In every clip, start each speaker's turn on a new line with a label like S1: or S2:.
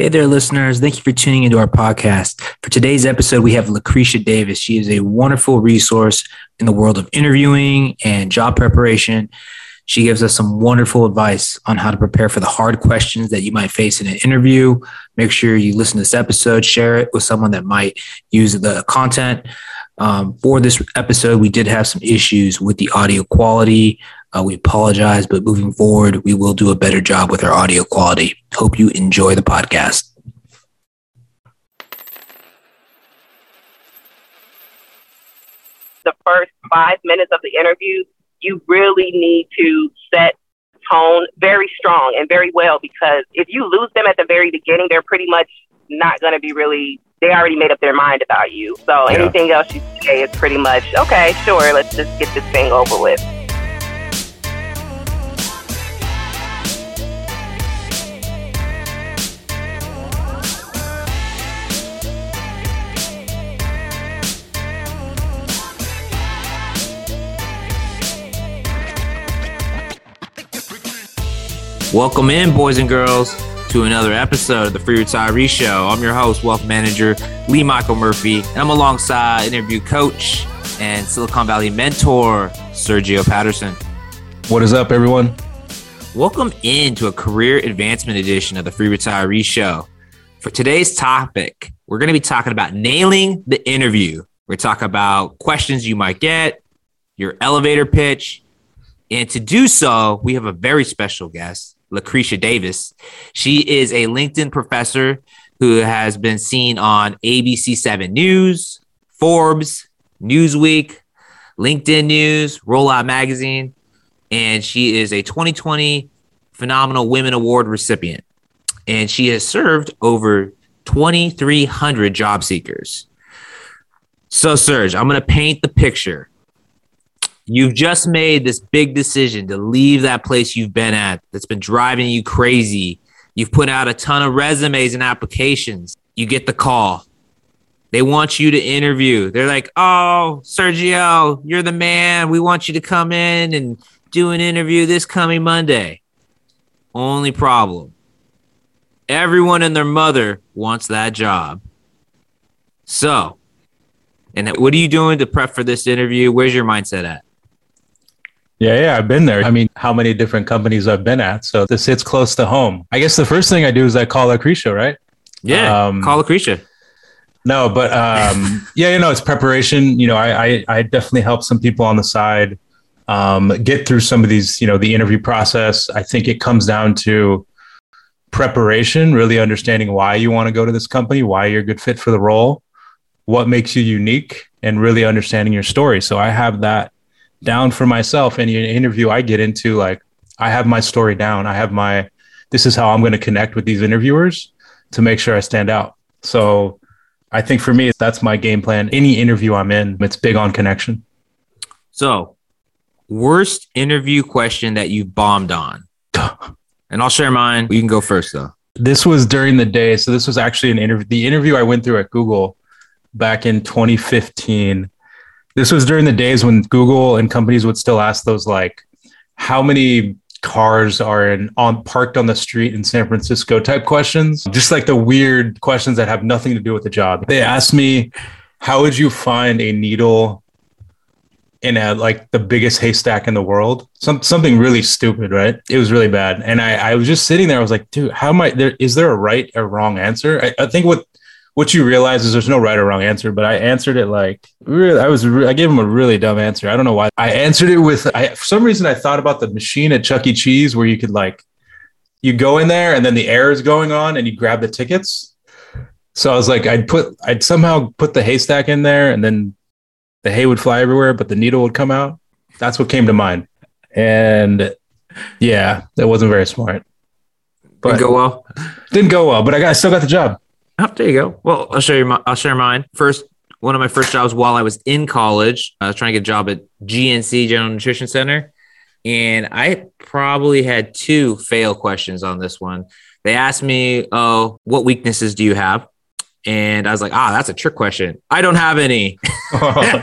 S1: Hey there, listeners. Thank you for tuning into our podcast. For today's episode, we have Lakrisha Davis. She is a wonderful resource in the world of interviewing and job preparation. She gives us some wonderful advice on how to prepare for the hard questions that you might face in an interview. Make sure you listen to this episode, share it with someone that might use the content. Um, for this episode, we did have some issues with the audio quality. Uh, we apologize, but moving forward, we will do a better job with our audio quality. Hope you enjoy the podcast.
S2: The first five minutes of the interview, you really need to set tone very strong and very well because if you lose them at the very beginning, they're pretty much not going to be really they already made up their mind about you. So yeah. anything else you say is pretty much okay. Sure, let's just get this thing over with.
S1: Welcome in, boys and girls, to another episode of the Free Retiree Show. I'm your host, Wealth Manager Lee Michael Murphy, and I'm alongside interview coach and Silicon Valley mentor, Sergio Patterson.
S3: What is up, everyone?
S1: Welcome into a career advancement edition of the Free Retiree Show. For today's topic, we're going to be talking about nailing the interview. We're talking about questions you might get, your elevator pitch. And to do so, we have a very special guest. Lakrisha Davis. She is a LinkedIn professor who has been seen on ABC 7 News, Forbes, Newsweek, LinkedIn News, Rollout Magazine, and she is a 2020 Phenomenal Women Award recipient. And she has served over 2,300 job seekers. So, Serge, I'm going to paint the picture. You've just made this big decision to leave that place you've been at that's been driving you crazy. You've put out a ton of resumes and applications. You get the call. They want you to interview. They're like, oh, Sergio, you're the man. We want you to come in and do an interview this coming Monday. Only problem everyone and their mother wants that job. So, and what are you doing to prep for this interview? Where's your mindset at?
S3: Yeah, yeah, I've been there. I mean, how many different companies I've been at. So this hits close to home. I guess the first thing I do is I call Lakrisha, right?
S1: Yeah, um, call Lakrisha.
S3: No, but um, yeah, you know, it's preparation. You know, I, I, I definitely help some people on the side um, get through some of these. You know, the interview process. I think it comes down to preparation, really understanding why you want to go to this company, why you're a good fit for the role, what makes you unique, and really understanding your story. So I have that down for myself. Any interview I get into, like I have my story down. I have my, this is how I'm going to connect with these interviewers to make sure I stand out. So I think for me, that's my game plan. Any interview I'm in, it's big on connection.
S1: So, worst interview question that you bombed on? and I'll share mine. You can go first, though.
S3: This was during the day. So, this was actually an interview. The interview I went through at Google back in 2015 this was during the days when Google and companies would still ask those like, how many cars are in on parked on the street in San Francisco type questions, just like the weird questions that have nothing to do with the job. They asked me, how would you find a needle in a like the biggest haystack in the world? Some something really stupid, right? It was really bad. And I, I was just sitting there, I was like, dude, how am I there? Is there a right or wrong answer? I, I think what what you realize is there's no right or wrong answer, but I answered it like really, I was, I gave him a really dumb answer. I don't know why. I answered it with, I, for some reason, I thought about the machine at Chuck E. Cheese where you could like, you go in there and then the air is going on and you grab the tickets. So I was like, I'd put, I'd somehow put the haystack in there and then the hay would fly everywhere, but the needle would come out. That's what came to mind. And yeah, that wasn't very smart.
S1: But didn't go well.
S3: Didn't go well, but I got, I still got the job.
S1: Oh, there you go. Well, I'll show you. My, I'll share mine first. One of my first jobs while I was in college, I was trying to get a job at GNC General Nutrition Center, and I probably had two fail questions on this one. They asked me, "Oh, what weaknesses do you have?" And I was like, "Ah, that's a trick question. I don't have any." oh,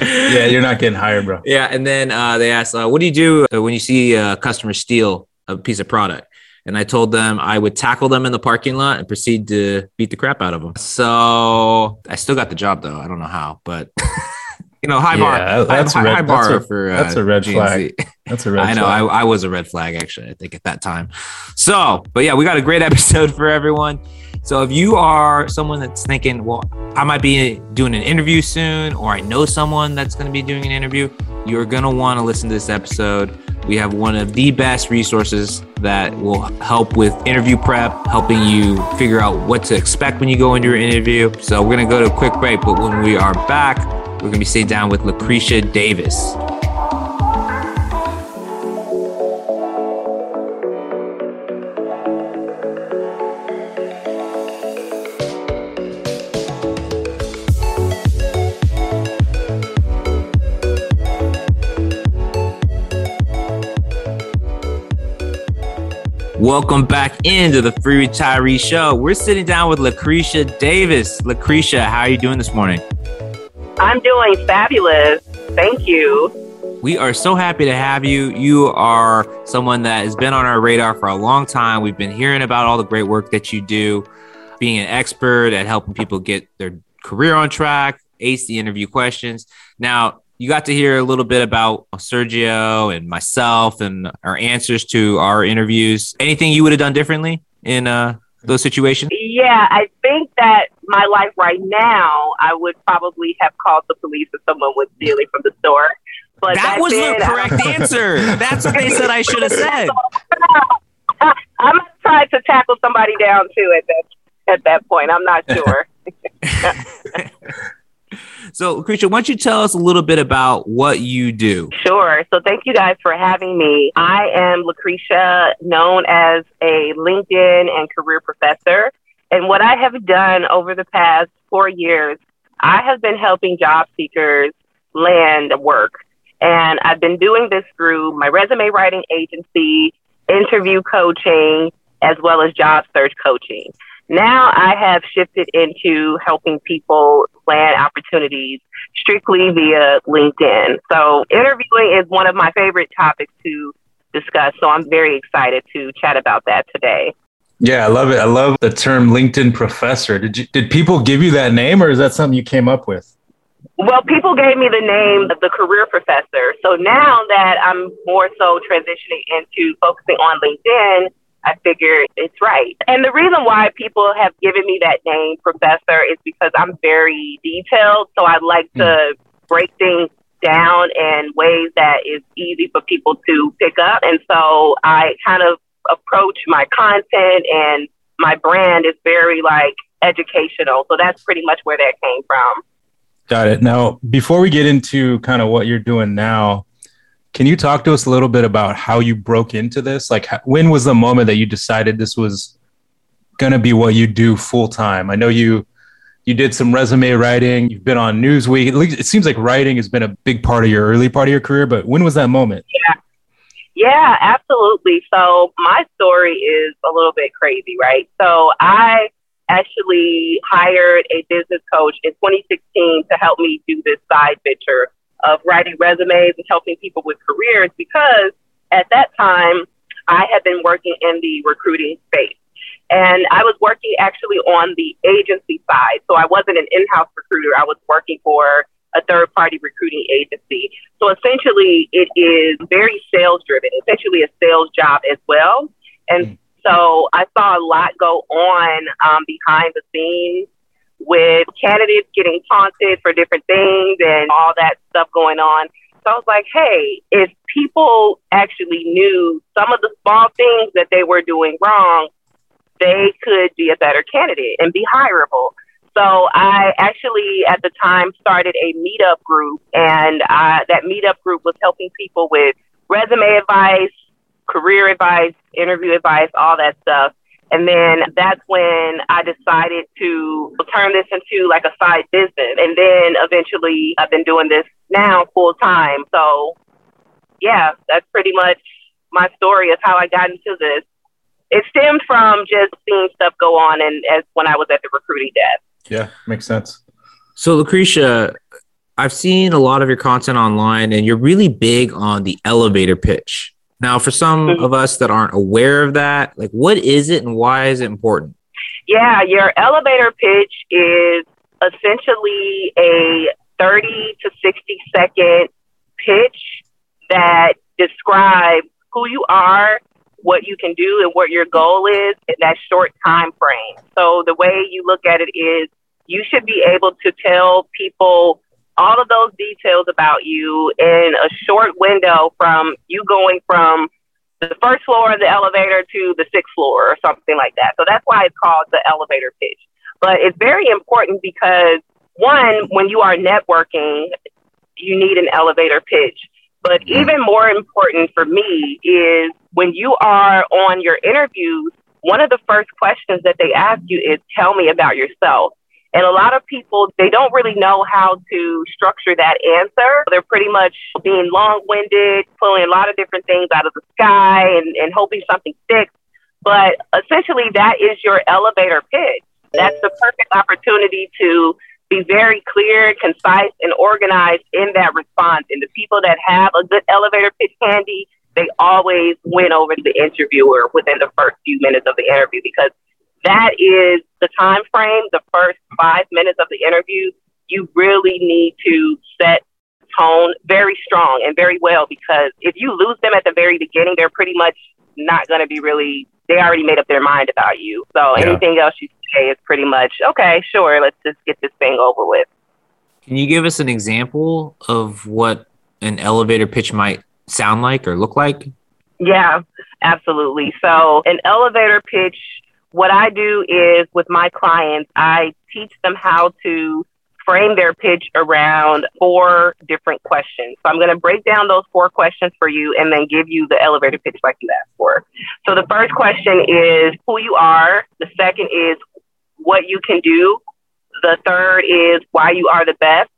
S3: yeah, you're not getting hired, bro.
S1: Yeah, and then uh, they asked, uh, "What do you do when you see a customer steal a piece of product?" And I told them I would tackle them in the parking lot and proceed to beat the crap out of them. So I still got the job though. I don't know how, but you know, high
S3: Yeah,
S1: bar,
S3: that's
S1: high,
S3: a red-
S1: high bar
S3: that's a-
S1: for uh,
S3: that's a red flag. That's a red
S1: I know. I, I was a red flag actually. I think at that time. So, but yeah, we got a great episode for everyone. So if you are someone that's thinking, well, I might be doing an interview soon, or I know someone that's going to be doing an interview, you're going to want to listen to this episode. We have one of the best resources that will help with interview prep, helping you figure out what to expect when you go into your interview. So we're going to go to a quick break, but when we are back, we're going to be sitting down with Lakrisha Davis. Welcome back into the Free Retiree Show. We're sitting down with Lakrisha Davis. Lakrisha, how are you doing this morning?
S2: I'm doing fabulous. Thank you.
S1: We are so happy to have you. You are someone that has been on our radar for a long time. We've been hearing about all the great work that you do, being an expert at helping people get their career on track, ace the interview questions. Now, you got to hear a little bit about Sergio and myself and our answers to our interviews. Anything you would have done differently in uh, those situations?
S2: Yeah, I think that my life right now, I would probably have called the police if someone was stealing from the store. But
S1: That was the correct answer. That's what they said I should have said.
S2: I'm trying to tackle somebody down too at that at that point. I'm not sure.
S1: So, Lakrisha, why don't you tell us a little bit about what you do?
S2: Sure. So thank you guys for having me. I am Lakrisha, known as a LinkedIn and career professor. And what I have done over the past four years, I have been helping job seekers land work. And I've been doing this through my resume writing agency, interview coaching, as well as job search coaching. Now I have shifted into helping people land opportunities strictly via LinkedIn. So interviewing is one of my favorite topics to discuss. So I'm very excited to chat about that today.
S3: Yeah, I love it. I love the term LinkedIn professor. Did you did people give you that name or is that something you came up with?
S2: Well, people gave me the name of the career professor. So now that I'm more so transitioning into focusing on LinkedIn, I figured it's right. And the reason why people have given me that name, professor, is because I'm very detailed. So I like to hmm. break things down in ways that is easy for people to pick up. And so I kind of approach my content and my brand is very like educational. So that's pretty much where that came from.
S3: Got it. Now, before we get into kind of what you're doing now, can you talk to us a little bit about how you broke into this? Like, when was the moment that you decided this was going to be what you do full time? I know you you did some resume writing. You've been on Newsweek. It, least- it seems like writing has been a big part of your early part of your career. But when was that moment?
S2: Yeah, Yeah, absolutely. So my story is a little bit crazy, right? So I actually hired a business coach in 2016 to help me do this side venture of writing resumes and helping people with careers because at that time I had been working in the recruiting space. And I was working actually on the agency side. So I wasn't an in house recruiter, I was working for a third party recruiting agency. So essentially, it is very sales driven, essentially a sales job as well. And so I saw a lot go on um, behind the scenes with candidates getting taunted for different things and all that stuff going on. So I was like, hey, if people actually knew some of the small things that they were doing wrong, they could be a better candidate and be hireable. So I actually, at the time, started a meetup group, and that meetup group was helping people with resume advice, career advice, interview advice, all that stuff. And then that's when I decided to turn this into like a side business. And then eventually I've been doing this now full time. So yeah, that's pretty much my story of how I got into this. It stemmed from just seeing stuff go on and as when I was at the recruiting desk.
S3: Yeah, makes sense.
S1: So, Lakrisha, I've seen a lot of your content online, and you're really big on the elevator pitch. Now, for some of us that aren't aware of that, like what is it and why is it important?
S2: Yeah, your elevator pitch is essentially a 30 to 60 second pitch that describes who you are, what you can do, and what your goal is in that short time frame. So the way you look at it is you should be able to tell people all of those details about you in a short window from you going from the first floor of the elevator to the sixth floor or something like that. So that's why it's called the elevator pitch. But it's very important because one, when you are networking, you need an elevator pitch. But mm-hmm. even more important for me is when you are on your interviews, one of the first questions that they ask you is tell me about yourself. And a lot of people, they don't really know how to structure that answer. They're pretty much being long winded, pulling a lot of different things out of the sky and, and hoping something sticks. But essentially, that is your elevator pitch. That's the perfect opportunity to be very clear, concise, and organized in that response. And the people that have a good elevator pitch handy, they always win over the interviewer within the first few minutes of the interview because that is the time frame, the first five minutes of the interview. You really need to set tone very strong and very well because if you lose them at the very beginning, they're pretty much not going to be really, they already made up their mind about you. So
S3: Yeah.
S2: anything else you say is pretty much, okay, sure, let's just get this thing over with.
S1: Can you give us an example of what an elevator pitch might sound like or look like?
S2: Yeah, absolutely. So, an elevator pitch, what I do is with my clients, I teach them how to frame their pitch around four different questions. So, I'm going to break down those four questions for you and then give you the elevator pitch like you asked for. So, the first question is who you are, the second is what you can do, the third is why you are the best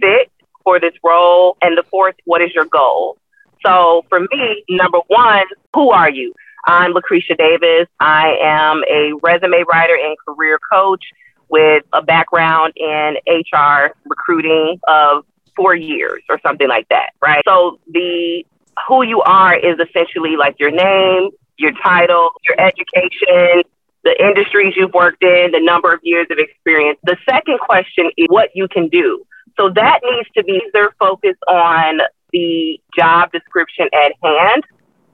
S2: fit for this role, and the fourth, what is your goal? So for me, number one, who are you? I'm Lakrisha Davis. I am a resume writer and career coach with a background in HR recruiting of four years or something like that, right? So the who you are is essentially like your name, your title, your education, the industries you've worked in, the number of years of experience. The second question is what you can do. So that needs to be either focus on the job description at hand.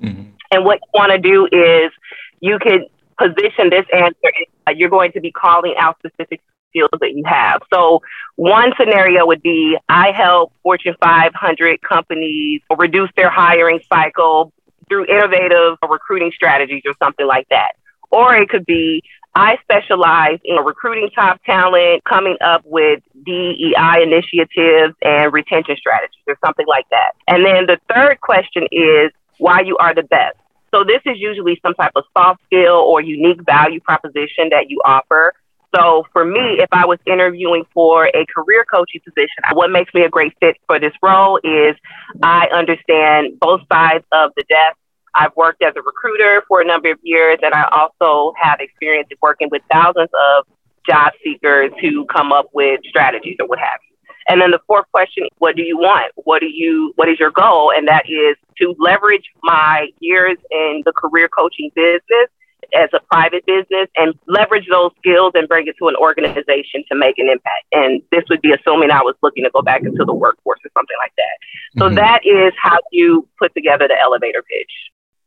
S3: Mhm.
S2: And what you want to do is you could position this answer. You're going to be calling out specific skills that you have. So one scenario would be I help Fortune 500 companies reduce their hiring cycle through innovative recruiting strategies or something like that. Or it could be I specialize in recruiting top talent, coming up with DEI initiatives and retention strategies or something like that. And then the third question is why you are the best. So this is usually some type of soft skill or unique value proposition that you offer. So for me, if I was interviewing for a career coaching position, what makes me a great fit for this role is I understand both sides of the desk. I've worked as a recruiter for a number of years, and I also have experience working with thousands of job seekers who come up with strategies or what have you. And then the fourth question, what do you want? What do you what is your goal? And that is to leverage my years in the career coaching business as a private business and leverage those skills and bring it to an organization to make an impact. And this would be assuming I was looking to go back into the workforce or something like that. So
S3: Mhm.
S2: that is how you put together the elevator pitch.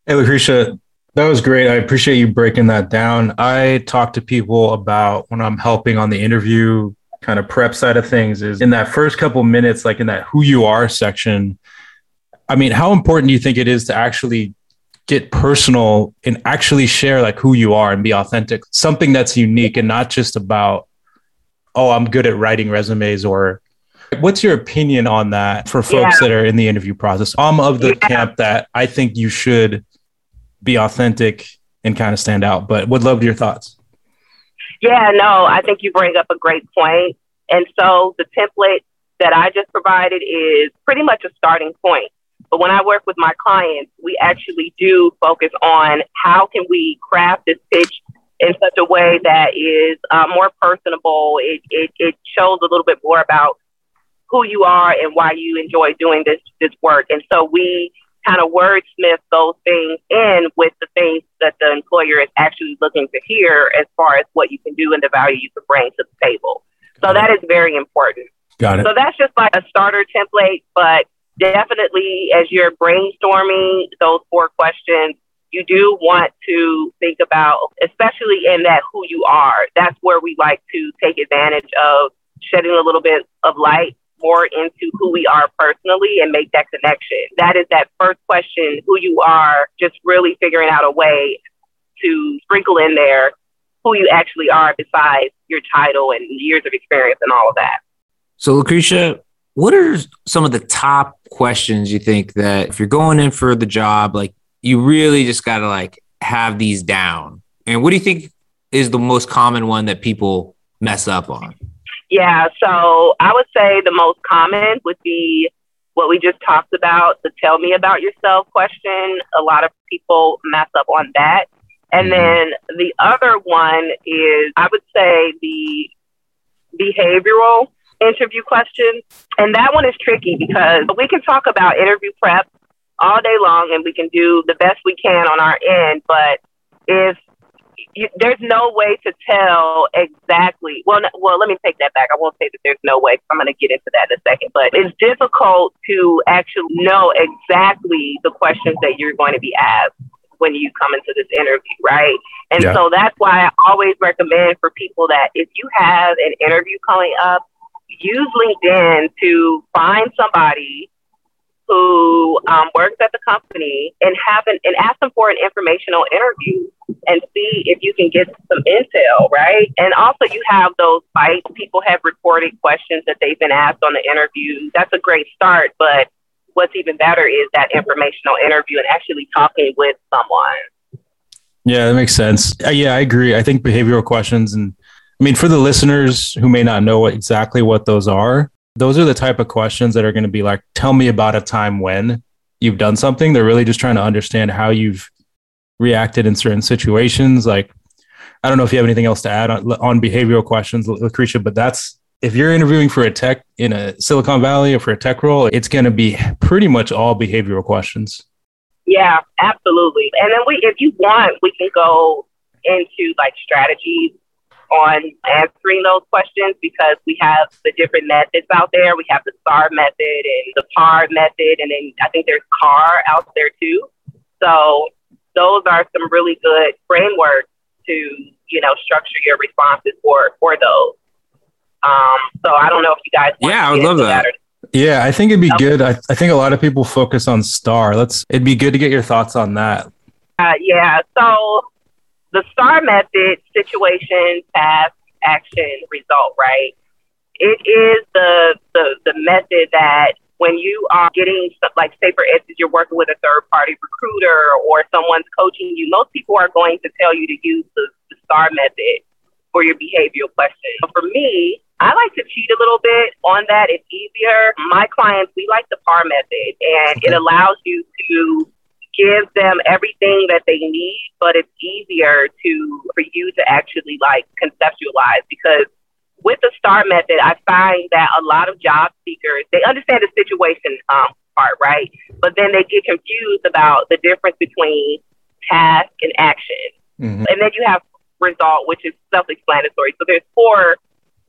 S3: Hey, Lakrisha, that was great. I appreciate you breaking that down. I talk to people about when I'm helping on the interview kind of prep side of things is in that first couple minutes, like in that who you are section. I mean, how important do you think it is to actually get personal and actually share like who you are and be authentic? Something that's unique and not just about, oh, I'm good at writing resumes or What's your opinion on that for folks
S2: Yeah.
S3: that are in the interview process? I'm of the
S2: Yeah.
S3: camp that I think you should be authentic and kind of stand out, but would love your thoughts.
S2: Yeah, no, I think you bring up a great point. And so the template that I just provided is pretty much a starting point. But when I work with my clients, we actually do focus on how can we craft this pitch in such a way that is uh, more personable. It, it, it shows a little bit more about who you are and why you enjoy doing this this work. And so we kind of wordsmith those things in with the things that the employer is actually looking to hear as far as what you can do and the value you can bring to the table. So that is very important.
S3: Got it.
S2: So that's just like a starter template, but definitely as you're brainstorming those four questions, you do want to think about, especially in that who you are. That's where we like to take advantage of shedding a little bit of light more into who we are personally and make that connection. That is that first question, who you are, just really figuring out a way to sprinkle in there who you actually are besides your title and years of experience and all of that.
S1: So, Lakrisha, what are some of the top questions you think that if you're going in for the job, like you really just got to like have these down? And what do you think is the most common one that people mess up on?
S2: Yeah, so I would say the most common would be what we just talked about the tell me about yourself question. A lot of people mess up on that. And mm-hmm. then the other one is, I would say, the behavioral interview question. And that one is tricky because we can talk about interview prep all day long and we can do the best we can on our end. But if you, there's no way to tell exactly. Well, no, well, let me take that back. I won't say that there's no way. I'm going to get into that in a second. But it's difficult to actually know exactly the questions that you're going to be asked when you come into this interview, right? And yeah. so that's why I always recommend for people that if you have an interview coming up, use LinkedIn to find somebody who um, works at the company and have an, and ask them for an informational interview and see if you can get some intel, right? And also, you have those fights. People have reported questions that they've been asked on the interview. That's a great start, but what's even better is that informational interview and actually talking with someone.
S3: Yeah, that makes sense. Uh, yeah, I agree. I think behavioral questions, and I mean, for the listeners who may not know what, exactly what those are, those are the type of questions that are going to be like, tell me about a time when you've done something. They're really just trying to understand how you've reacted in certain situations. Like, I don't know if you have anything else to add on, on behavioral questions, Lakrisha, but that's if you're interviewing for a tech in a Silicon Valley or for a tech role, it's going to be pretty much all behavioral questions.
S2: Yeah, absolutely. And then we, if you want, we can go into like strategies on answering those questions because we have the different methods out there. We have the STAR method and the PAR method, and then I think there's CAR out there too. So those are some really good frameworks to you know structure your responses for for those. Um, so I don't know if you guys.
S1: yeah, I would love that. that
S3: yeah, I think it'd be okay. good. I, I think a lot of people focus on STAR. Let's. It'd be good to get your thoughts on that.
S2: Uh, yeah. So the STAR method: situation, task, action, result. Right. It is the the the method that when you are getting stuff like say for instance you're working with a third party recruiter or someone's coaching you most people are going to tell you to use the, the star method for your behavioral questions for me i like to cheat a little bit on that it's easier my clients we like the par method and it allows you to give them everything that they need but it's easier to for you to actually like conceptualize because with the STAR method, I find that a lot of job seekers, they understand the situation um, part, right? But then they get confused about the difference between task and action. Mm-hmm. And then you have result, which is self explanatory. So there's four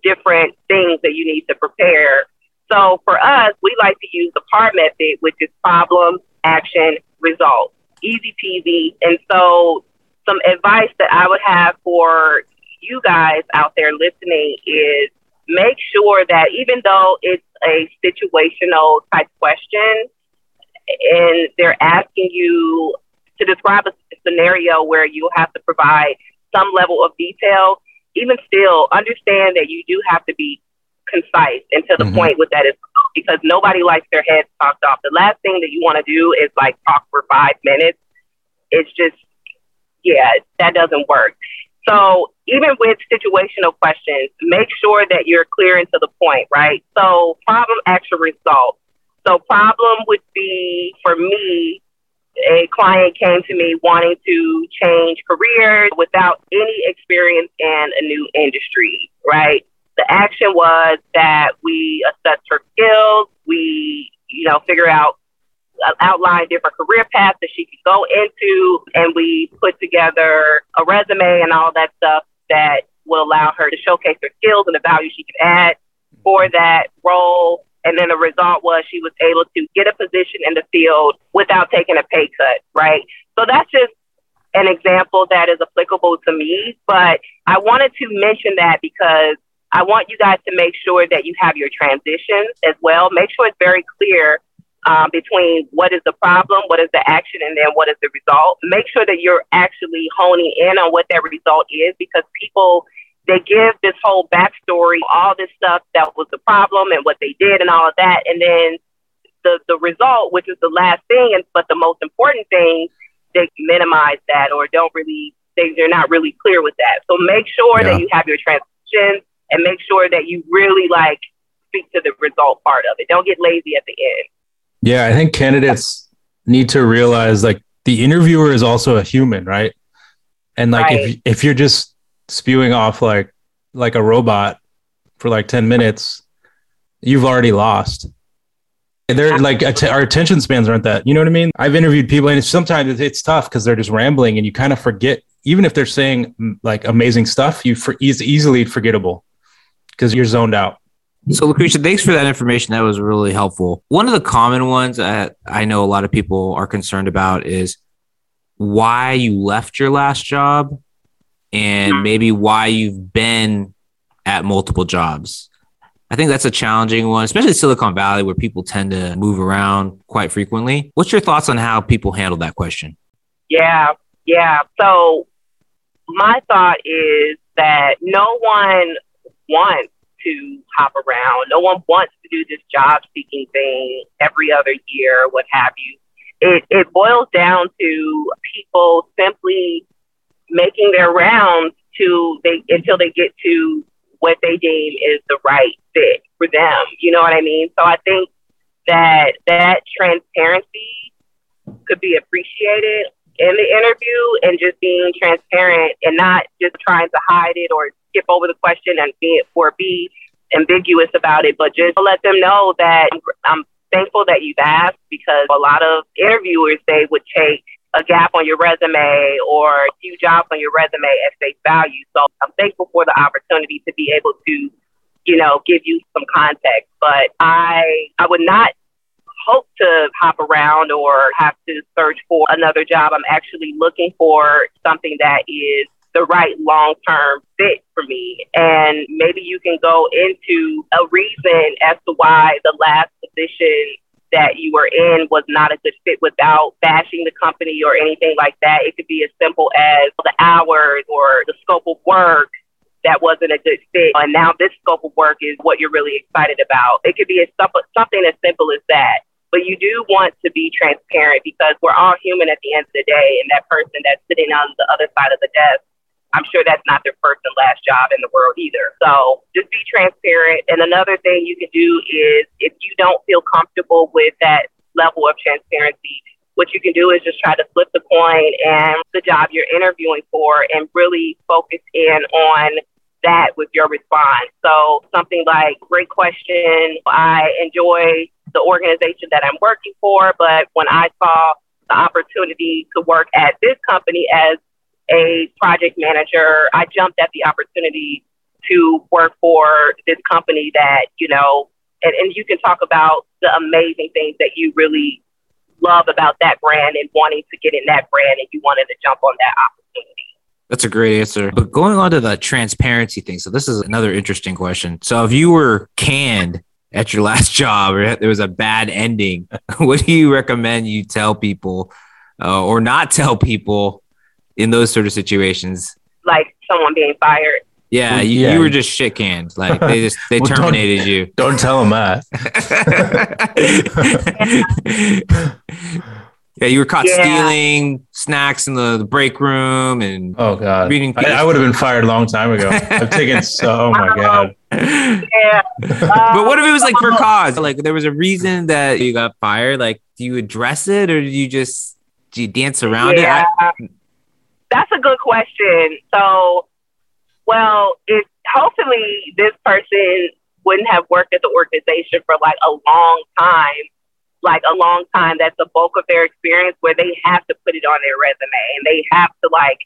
S2: different things that you need to prepare. So for us, we like to use the PAR method, which is problem, action, result. Easy peasy. And so some advice that I would have for you guys out there listening is make sure that even though it's a situational type question and they're asking you to describe a scenario where you have to provide some level of detail, even still understand that you do have to be concise and to the mm-hmm. point with that is because nobody likes their heads talked off. The last thing that you want to do is like talk for five minutes. It's just, yeah, that doesn't work. So even with situational questions, make sure that you're clear and to the point, right? So problem, action, result. So problem would be for me, a client came to me wanting to change careers without any experience in a new industry, right? The action was that we assessed her skills, we, you know, figure out uh, outline different career paths that she could go into, and we put together a resume and all that stuff that will allow her to showcase her skills and the value she can add for that role. And then the result was she was able to get a position in the field without taking a pay cut, right? So that's just an example that is applicable to me. But I wanted to mention that because I want you guys to make sure that you have your transitions as well. Make sure it's very clear um, between what is the problem, what is the action, and then what is the result. Make sure that you're actually honing in on what that result is because people they give this whole backstory, all this stuff that was the problem and what they did and all of that, and then the the result, which is the last thing, and but the most important thing, they minimize that or don't really they they're not really clear with that. So make sure yeah. that you have your transitions and make sure that you really like speak to the result part of it. Don't get lazy at the end.
S3: Yeah, I think candidates need to realize like the interviewer is also a human, right? And like right. if if you're just spewing off like like a robot for like 10 minutes, you've already lost. And they're like our attention spans aren't that. You know what I mean? I've interviewed people, and sometimes it's tough because they're just rambling, and you kind of forget. Even if they're saying like amazing stuff, you for is easily forgettable because you're zoned out.
S1: So, Lakrisha, thanks for that information. That was really helpful. One of the common ones that I know a lot of people are concerned about is why you left your last job and maybe why you've been at multiple jobs. I think that's a challenging one, especially Silicon Valley, where people tend to move around quite frequently. What's your thoughts on how people handle that question?
S2: Yeah, yeah. So, my thought is that no one wants to hop around. No one wants to do this job seeking thing every other year, what have you. It, it boils down to people simply making their rounds to they until they get to what they deem is the right fit for them. You know what I mean? So I think that that transparency could be appreciated in the interview and just being transparent and not just trying to hide it or skip over the question and be or be ambiguous about it, but just let them know that I'm thankful that you've asked because a lot of interviewers they would take a gap on your resume or a few jobs on your resume at face value. So I'm thankful for the opportunity to be able to, you know, give you some context. But I I would not hope to hop around or have to search for another job. I'm actually looking for something that is the right long term fit for me. And maybe you can go into a reason as to why the last position that you were in was not a good fit without bashing the company or anything like that. It could be as simple as the hours or the scope of work that wasn't a good fit. And now this scope of work is what you're really excited about. It could be as something as simple as that. But you do want to be transparent because we're all human at the end of the day. And that person that's sitting on the other side of the desk I'm sure that's not their first and last job in the world either. So just be transparent. And another thing you can do is if you don't feel comfortable with that level of transparency, what you can do is just try to flip the coin and the job you're interviewing for and really focus in on that with your response. So something like, great question. I enjoy the organization that I'm working for, but when I saw the opportunity to work at this company as a project manager, I jumped at the opportunity to work for this company that, you know, and, and you can talk about the amazing things that you really love about that brand and wanting to get in that brand and you wanted to jump on that opportunity.
S1: That's a great answer. But going on to the transparency thing. So this is another interesting question. So if you were canned at your last job or there was a bad ending, what do you recommend you tell people uh, or not tell people in those sort of situations?
S2: Like someone being fired.
S1: Yeah, you, yeah. you were just shit canned. Like they just they well, terminated
S3: don't,
S1: you.
S3: Don't tell them that.
S1: yeah, you were caught yeah. stealing snacks in the, the, break room and
S3: oh god, reading. I, I, would have been fired a long time ago. I've taken so. Oh my god.
S2: Yeah.
S1: but what if it was like for uh, cause? Like there was a reason that you got fired. Like, do you address it or do you just do you dance around yeah. it? I,
S2: that's a good question. So, well, if hopefully this person wouldn't have worked at the organization for like a long time, like a long time, that's the bulk of their experience where they have to put it on their resume and they have to like,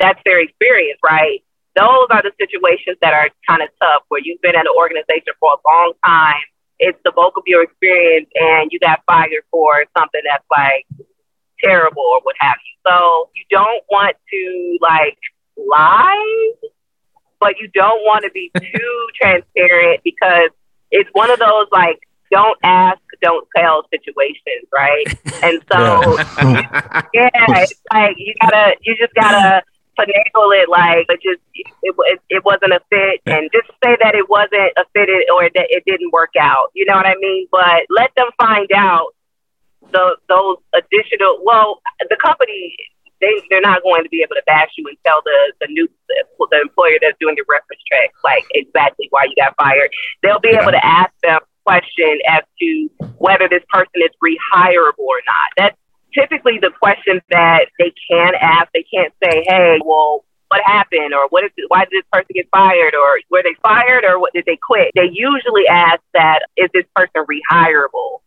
S2: that's their experience, right? Those are the situations that are kind of tough where you've been at an organization for a long time. It's the bulk of your experience and you got fired for something that's like terrible or what have you. So you don't want to like lie, but you don't want to be too transparent because it's one of those like don't ask, don't tell situations, right? And so yeah, yeah it's like you gotta you just gotta finagle it like it just it, it, it wasn't a fit. And just say that it wasn't a fit or that it didn't work out. You know what i mean? But let them find out the, those additional well the company they they're not going to be able to bash you and tell the the new the, the employer that's doing the reference check like exactly why you got fired. They'll be yeah. able to ask them question as to whether this person is rehireable or not. That's typically the question that they can ask. They can't say, "Hey, well, what happened or what is it, why did this person get fired or were they fired or what did they quit they usually ask that is this person rehireable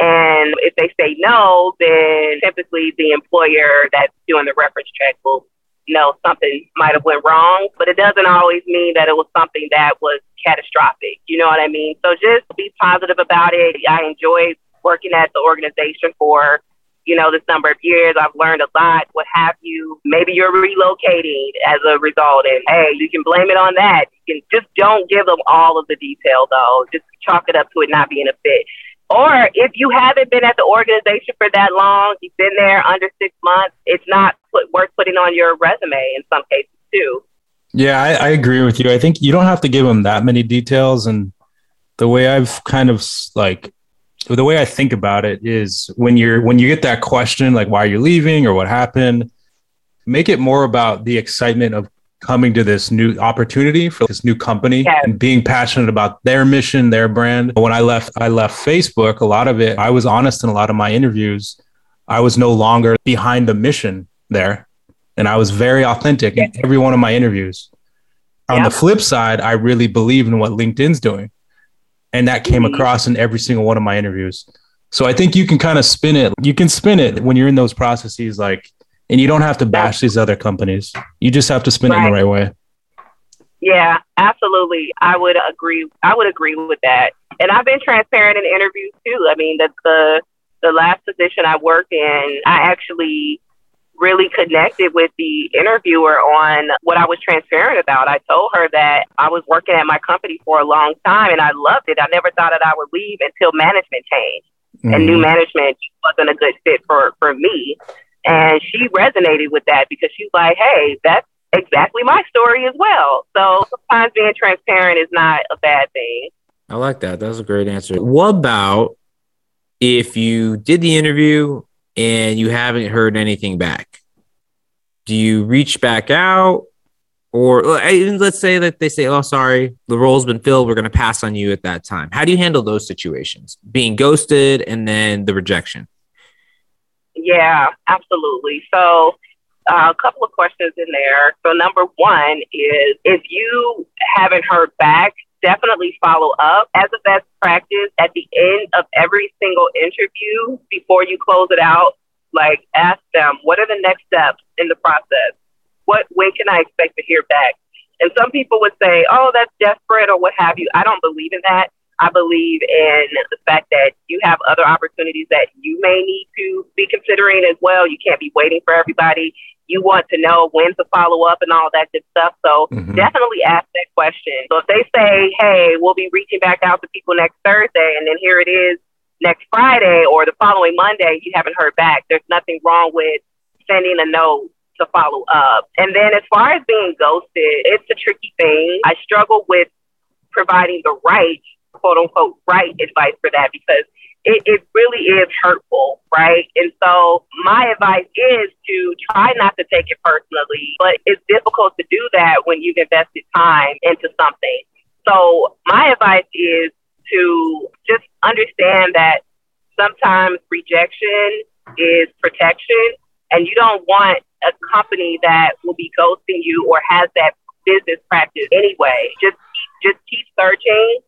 S2: and if they say no, then typically the employer that's doing the reference check will know something might have went wrong, but it doesn't always mean that it was something that was catastrophic. You know what I mean? So just be positive about it. I enjoy working at the organization for you know, this number of years. I've learned a lot, what have you. Maybe you're relocating as a result, and hey, you can blame it on that. You can just don't give them all of the detail, though. Just chalk it up to it not being a fit. Or if you haven't been at the organization for that long, you've been there under six months, it's not put, worth putting on your resume in some cases too.
S3: Yeah, I, I agree with you. I think you don't have to give them that many details. And the way I've kind of like the way I think about it is when you're when you get that question like why you're you leaving or what happened, make it more about the excitement of coming to this new opportunity for this new company yes. and being passionate about their mission, their brand. When I left, I left Facebook. A lot of it, I was honest in a lot of my interviews. I was no longer behind the mission there, and I was very authentic in every one of my interviews. On the flip side, I really believe in what LinkedIn's doing, and that came mm-hmm. across in every single one of my interviews. So I think you can kind of spin it. You can spin it when you're in those processes, like and you don't have to bash these other companies. You just have to spin right. it in the right way.
S2: Yeah, absolutely. I would agree. I would agree with that. And I've been transparent in interviews too. I mean, the the, the last position I worked in, I actually really connected with the interviewer on what I was transparent about. I told her that I was working at my company for a long time and I loved it. I never thought that I would leave until management changed. Mm-hmm. And new mm-hmm. management wasn't a good fit for, for me. And she resonated with that because she's like, hey, that's exactly my story as well. So sometimes being transparent is not a bad thing.
S1: I like that. That's a great answer. What about if you did the interview and you haven't heard anything back? Do you reach back out? Or let's say that they say, oh, sorry, the role's been filled. We're going to pass on you at that time. How do you handle those situations? Being ghosted and then the rejection?
S2: Yeah, absolutely. So, uh, a couple of questions in there. So, number one is if you haven't heard back, definitely follow up. As a best practice, at the end of every single interview, before you close it out, like ask them, what are the next steps in the process? What when can I expect to hear back? And some people would say, oh, that's desperate or what have you. I don't believe in that. I believe in the fact that you have other opportunities that you may need to be considering as well. You can't be waiting for everybody. You want to know when to follow up and all that good stuff. So mm-hmm. definitely ask that question. So if they say, hey, we'll be reaching back out to people next Thursday, and then here it is next Friday or the following Monday, you haven't heard back, there's nothing wrong with sending a note to follow up. And then as far as being ghosted, it's a tricky thing. I struggle with providing the right quote unquote right advice for that because it, it really is hurtful, right? And so my advice is to try not to take it personally, but it's difficult to do that when you've invested time into something. So my advice is to just understand that sometimes rejection is protection and you don't want a company that will be ghosting you or has that business practice anyway. Just just keep searching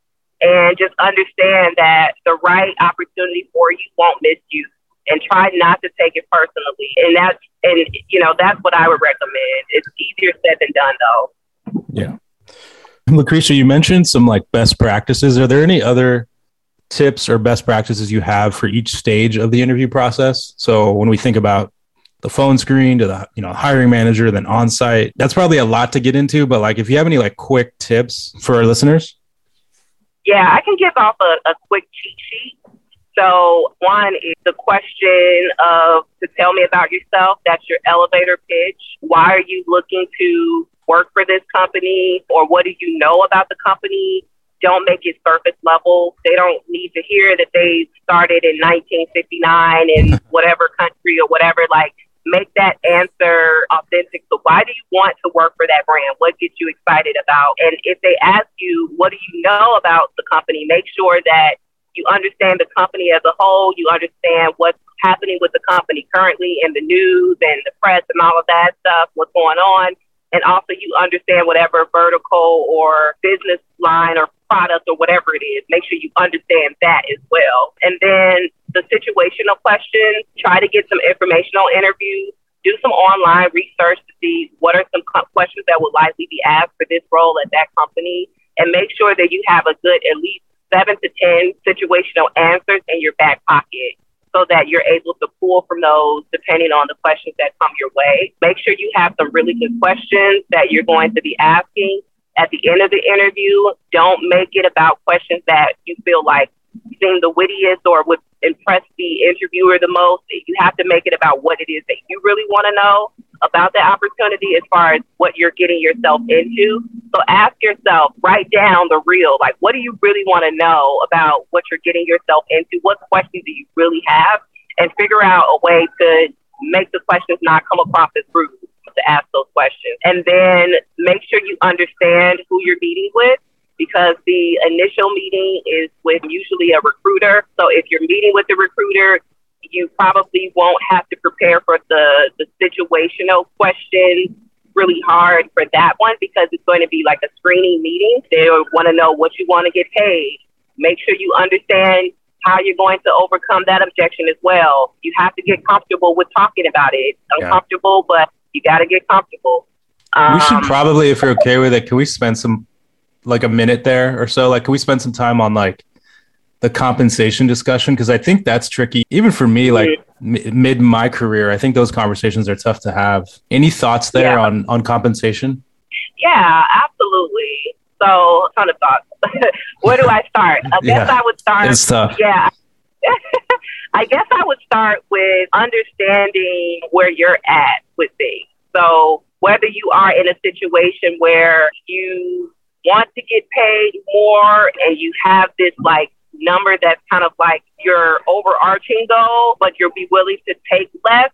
S2: and just understand that the right opportunity for you won't miss you and try not to take it personally. And that's and you know that's what I would recommend. It's easier said than done, though.
S3: Yeah, Lakrisha, you mentioned some like best practices. Are there any other tips or best practices you have for each stage of the interview process? So when we think about the phone screen to the you know hiring manager, then on site, that's probably a lot to get into. But like, if you have any like quick tips for our listeners.
S2: Yeah, I can give off a, a quick cheat sheet so one is the question of to tell me about yourself. That's your elevator pitch. Why are you looking to work for this company or what do you know about the company? Don't make it surface level. They don't need to hear that they started in 1959 in whatever country or whatever. Like, make that answer authentic. So, why do you want to work for that brand? What gets you excited about? And if they ask you, what do you know about the company? Make sure that you understand the company as a whole. You understand what's happening with the company currently in the news and the press and all of that stuff, what's going on. And also, you understand whatever vertical or business line or product or whatever it is. Make sure you understand that as well. And then the situational questions, try to get some informational interviews. Do some online research to see what are some questions that would likely be asked for this role at that company, and make sure that you have a good at least seven to 10 situational answers in your back pocket so that you're able to pull from those depending on the questions that come your way. Make sure you have some really good questions that you're going to be asking at the end of the interview. Don't make it about questions that you feel like seem the wittiest or would impress the interviewer the most. You have to make it about what it is that you really want to know about the opportunity as far as what you're getting yourself into. So ask yourself, write down the real, like what do you really want to know about what you're getting yourself into? What questions do you really have? And figure out a way to make the questions not come across as rude to ask those questions. And then make sure you understand who you're meeting with because the initial meeting is with usually a recruiter. So if you're meeting with the recruiter, you probably won't have to prepare for the, the situational questions really hard for that one because it's going to be like a screening meeting. They want to know what you want to get paid. Make sure you understand how you're going to overcome that objection as well. You have to get comfortable with talking about it. Uncomfortable, yeah. but you got to get comfortable.
S3: Um, we should um, probably, if you're okay with it, can we spend some like a minute there or so? Like, can we spend some time on like the compensation discussion because I think that's tricky. Even for me, like m- mid my career, I think those conversations are tough to have. Any thoughts there yeah. on on compensation?
S2: Yeah, absolutely. So, ton of thoughts. Where do I start? I guess yeah, I would start.
S3: It's tough.
S2: Yeah. I guess I would start with understanding where you're at with things. So, whether you are in a situation where you want to get paid more and you have this like number that's kind of like your overarching goal, but you'll be willing to take less,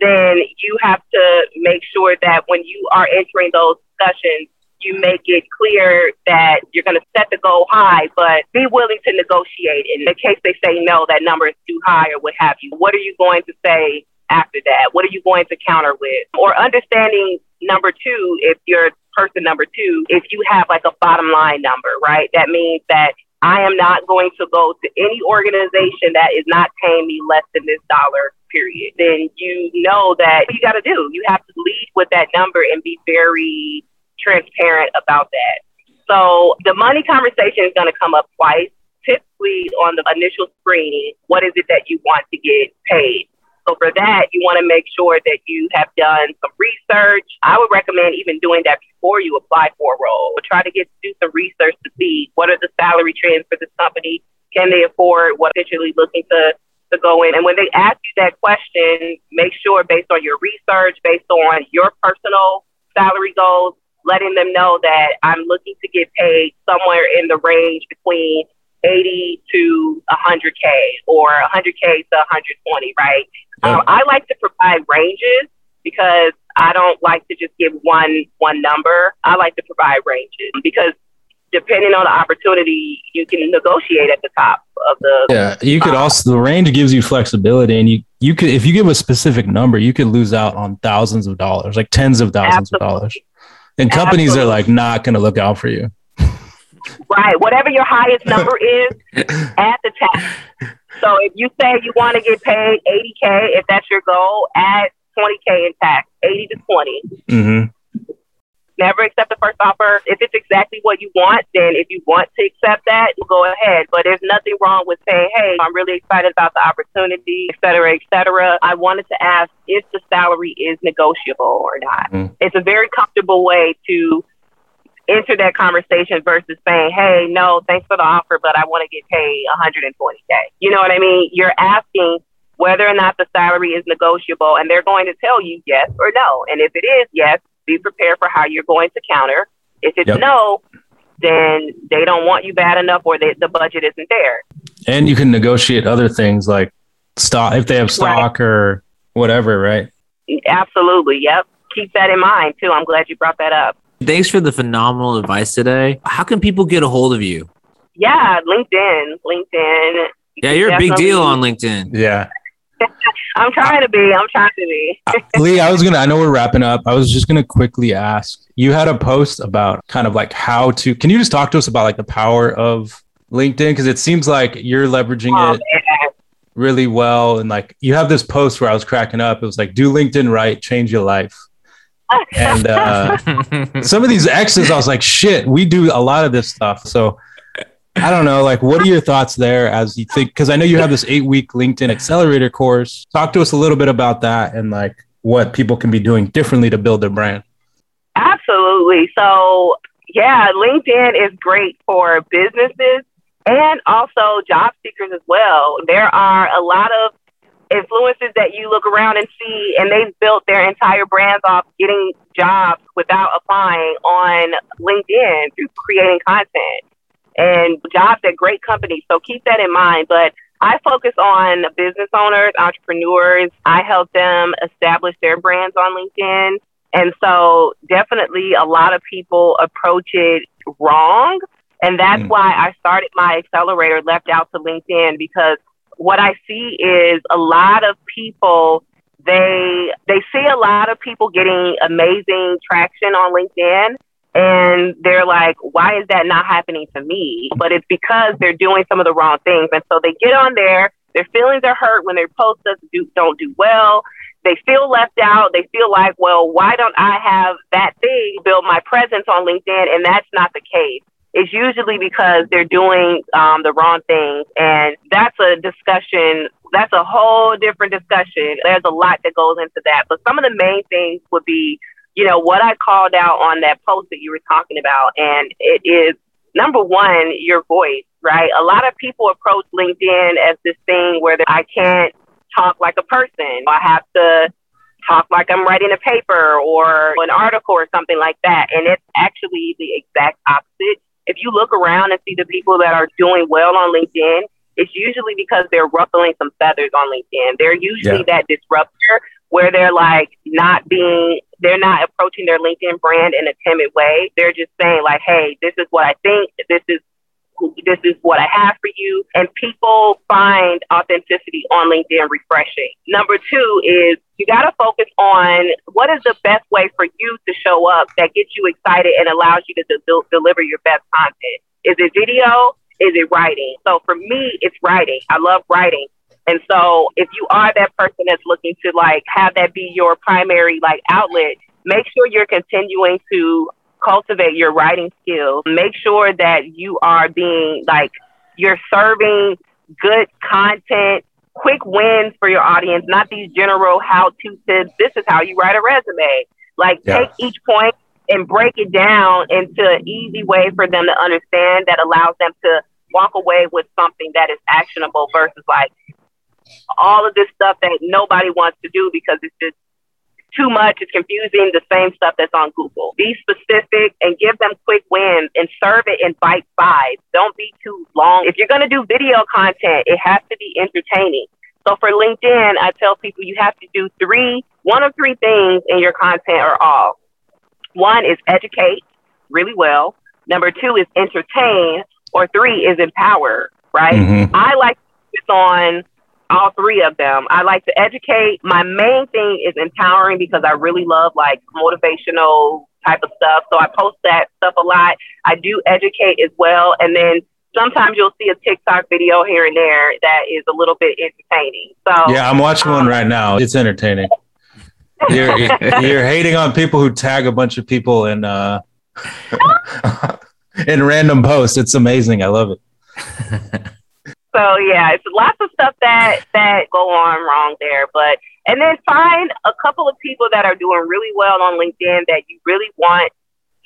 S2: then you have to make sure that when you are entering those discussions, you make it clear that you're going to set the goal high, but be willing to negotiate. In the case they say no, that number is too high or what have you, what are you going to say after that? What are you going to counter with? Or understanding number two, if you're person number two, if you have like a bottom line number, right? That means that I am not going to go to any organization that is not paying me less than this dollar, period. Then you know that you got to do. You have to lead with that number and be very transparent about that. So the money conversation is going to come up twice. Typically on the initial screening, what is it that you want to get paid? So for that, you want to make sure that you have done some research. I would recommend even doing that before you apply for a role. Try to get do some research to see what are the salary trends for this company. Can they afford what potentially looking to to go in? And when they ask you that question, make sure based on your research, based on your personal salary goals, letting them know that I'm looking to get paid somewhere in the range between 80 to 100K or 100K to 120, right? Um, I like to provide ranges because I don't like to just give one one number. I like to provide ranges because depending on the opportunity, you can negotiate at the top of the.
S3: Yeah, you could also the range gives you flexibility, and you you could if you give a specific number, you could lose out on thousands of dollars, like tens of thousands absolutely. of dollars. And companies absolutely. are like not going to look out for you.
S2: Right. Whatever your highest number is, add the tax. So if you say you want to get paid 80K, if that's your goal, add 20K in tax, 80 to 20.
S3: Mm-hmm.
S2: Never accept the first offer. If it's exactly what you want, then if you want to accept that, go ahead. But there's nothing wrong with saying, hey, I'm really excited about the opportunity, et cetera, et cetera. I wanted to ask if the salary is negotiable or not.
S3: Mm.
S2: It's a very comfortable way to enter that conversation versus saying, hey, no, thanks for the offer, but I want to get paid 120K. You know what I mean? You're asking whether or not the salary is negotiable, and they're going to tell you yes or no. And if it is yes, be prepared for how you're going to counter. If it's
S3: Yep.
S2: no, then they don't want you bad enough or they, the budget isn't there.
S3: And you can negotiate other things like stock if they have stock or whatever, right?
S2: Absolutely. Yep. Keep that in mind, too. I'm glad you brought that up.
S1: Thanks for the phenomenal advice today. How can people get a hold of you?
S2: Yeah, LinkedIn. LinkedIn.
S1: Yeah, you're a big deal on LinkedIn.
S3: Yeah.
S2: I'm trying to be. I'm trying to be.
S3: Uh, Lee, I was gonna. I know we're wrapping up. I was just gonna quickly ask. You had a post about kind of like how to. Can you just talk to us about like the power of LinkedIn? Because it seems like you're leveraging
S2: Oh,
S3: it
S2: man.
S3: really well, and like you have this post where I was cracking up. It was like, "Do LinkedIn right, change your life." And uh, some of these X's, I was like, "Shit, we do a lot of this stuff." So. I don't know. Like, what are your thoughts there as you think? Because I know you have this eight week LinkedIn accelerator course. Talk to us a little bit about that and like what people can be doing differently to build their brand.
S2: Absolutely. So, yeah, LinkedIn is great for businesses and also job seekers as well. There are a lot of influencers that you look around and see, and they've built their entire brands off getting jobs without applying on LinkedIn through creating content and jobs at great companies. So keep that in mind. But I focus on business owners, entrepreneurs. I help them establish their brands on LinkedIn. And so definitely a lot of people approach it wrong. And that's
S3: Mm.
S2: why I started my accelerator left out to LinkedIn because what I see is a lot of people they they see a lot of people getting amazing traction on LinkedIn and they're like, why is that not happening to me? But it's because they're doing some of the wrong things. And so they get on there, their feelings are hurt when their posts do, don't do well. They feel left out. They feel like, well, why don't I have that thing build my presence on LinkedIn? And that's not the case. It's usually because they're doing um, the wrong things. And that's a discussion. That's a whole different discussion. There's a lot that goes into that. But some of the main things would be you know, what I called out on that post that you were talking about. And it is number one, your voice, right? A lot of people approach LinkedIn as this thing where I can't talk like a person. I have to talk like I'm writing a paper or an article or something like that. And it's actually the exact opposite. If you look around and see the people that are doing well on LinkedIn, it's usually because they're ruffling some feathers on LinkedIn. They're usually that disruptor where they're like not being they're not approaching their LinkedIn brand in a timid way. They're just saying like, "Hey, this is what I think. This is this is what I have for you." And people find authenticity on LinkedIn refreshing. Number 2 is you got to focus on what is the best way for you to show up that gets you excited and allows you to de- deliver your best content. Is it video? Is it writing? So for me, it's writing. I love writing. And so if you are that person that's looking to like have that be your primary like outlet, make sure you're continuing to cultivate your writing skills. Make sure that you are being like you're serving good content, quick wins for your audience, not these general how to tips. This is how you write a resume. Like
S3: Yeah.
S2: take each point and break it down into an easy way for them to understand that allows them to walk away with something that is actionable versus like all of this stuff that nobody wants to do because it's just too much. It's confusing. The same stuff that's on Google. Be specific and give them quick wins and serve it in bite size. Don't be too long. If you're going to do video content, it has to be entertaining. So for LinkedIn, I tell people you have to do three, one of three things in your content or all. One is educate really well. Number two is entertain, or three is empower. Right?
S3: Mhm.
S2: I like to focus on all three of them. I like to educate. My main thing is empowering because I really love like motivational type of stuff. So I post that stuff a lot. I do educate as well. And then sometimes you'll see a TikTok video here and there that is a little bit entertaining. So
S3: yeah, I'm watching um, one right now. It's entertaining. you're, you're hating on people who tag a bunch of people in uh in random posts. It's amazing. I love it.
S2: so yeah, it's lots of stuff that that go on wrong there, but and then find a couple of people that are doing really well on LinkedIn that you really want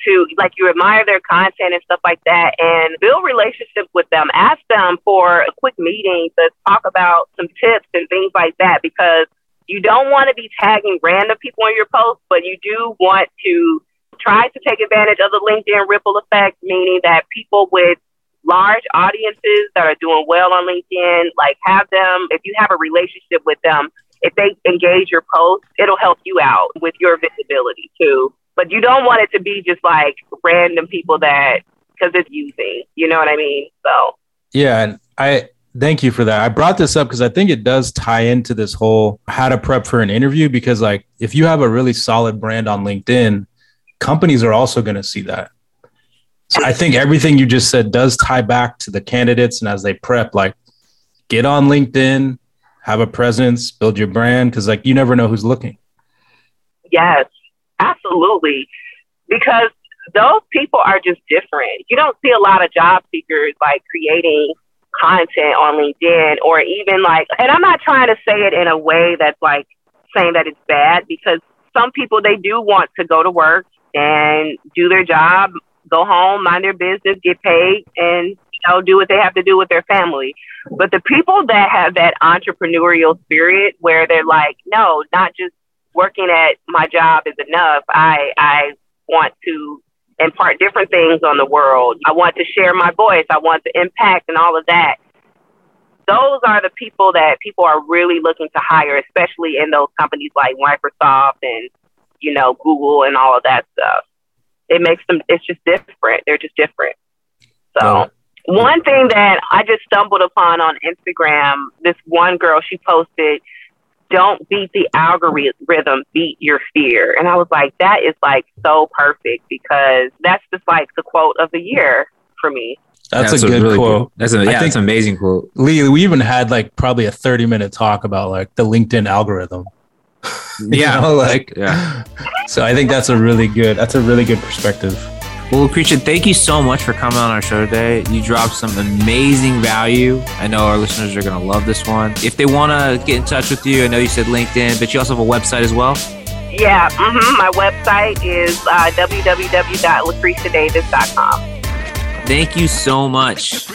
S2: to like you admire their content and stuff like that and build relationships with them. Ask them for a quick meeting to talk about some tips and things like that because you don't want to be tagging random people in your posts, but you do want to try to take advantage of the LinkedIn ripple effect, meaning that people with large audiences that are doing well on LinkedIn, like have them, if you have a relationship with them, if they engage your post, it'll help you out with your visibility too. But you don't want it to be just like random people that, because it's using, you know what I mean? So,
S3: yeah. And I, thank you for that. I brought this up because I think it does tie into this whole how to prep for an interview. Because, like, if you have a really solid brand on LinkedIn, companies are also going to see that. I think everything you just said does tie back to the candidates and as they prep, like, get on LinkedIn, have a presence, build your brand, because, like, you never know who's looking.
S2: Yes, absolutely. Because those people are just different. You don't see a lot of job seekers like creating content on LinkedIn or even like, and I'm not trying to say it in a way that's like saying that it's bad because some people, they do want to go to work and do their job, go home, mind their business, get paid, and you know, do what they have to do with their family. But the people that have that entrepreneurial spirit where they're like, no, not just working at my job is enough. I I want to impart different things on the world. I want to share my voice. I want to impact and all of that. Those are the people that people are really looking to hire, especially in those companies like Microsoft and, you know, Google and all of that stuff. It makes them, it's just different. They're just different. So, one thing that I just stumbled upon on Instagram, this one girl, she posted, don't beat the algorithm, beat your fear. And I was like, that is like so perfect because that's just like the quote of the year for me.
S3: That's, that's a, good really quote.
S4: Good. That's a, yeah, that's an amazing quote.
S3: Lee, we even had like probably a 30 minute talk about like the LinkedIn algorithm.
S4: yeah.
S3: know, like, yeah. So I think that's a really good, that's a really good perspective.
S4: Well, Lakrisha, thank you so much for coming on our show today. You dropped some amazing value. I know our listeners are going to love this one. If they want to get in touch with you, I know you said LinkedIn, but you also have a website as well.
S2: Yeah, mm-hmm. my website is uh, www.lakrishadavis.com.
S4: Thank you so much.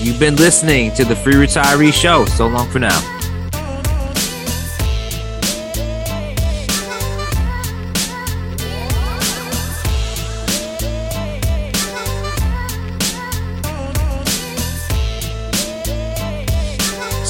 S4: You've been listening to the Free Retiree Show. So long for now.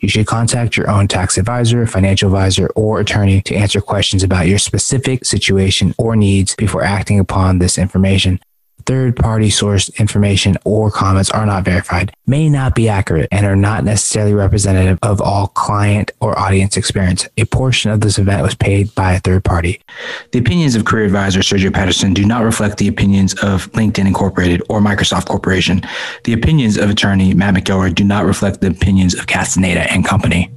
S4: You should contact your own tax advisor, financial advisor, or attorney to answer questions about your specific situation or needs before acting upon this information third party sourced information or comments are not verified, may not be accurate, and are not necessarily representative of all client or audience experience. A portion of this event was paid by a third party. The opinions of career advisor Sergio Patterson do not reflect the opinions of LinkedIn Incorporated or Microsoft Corporation. The opinions of attorney Matt McElroy do not reflect the opinions of Castaneda and Company.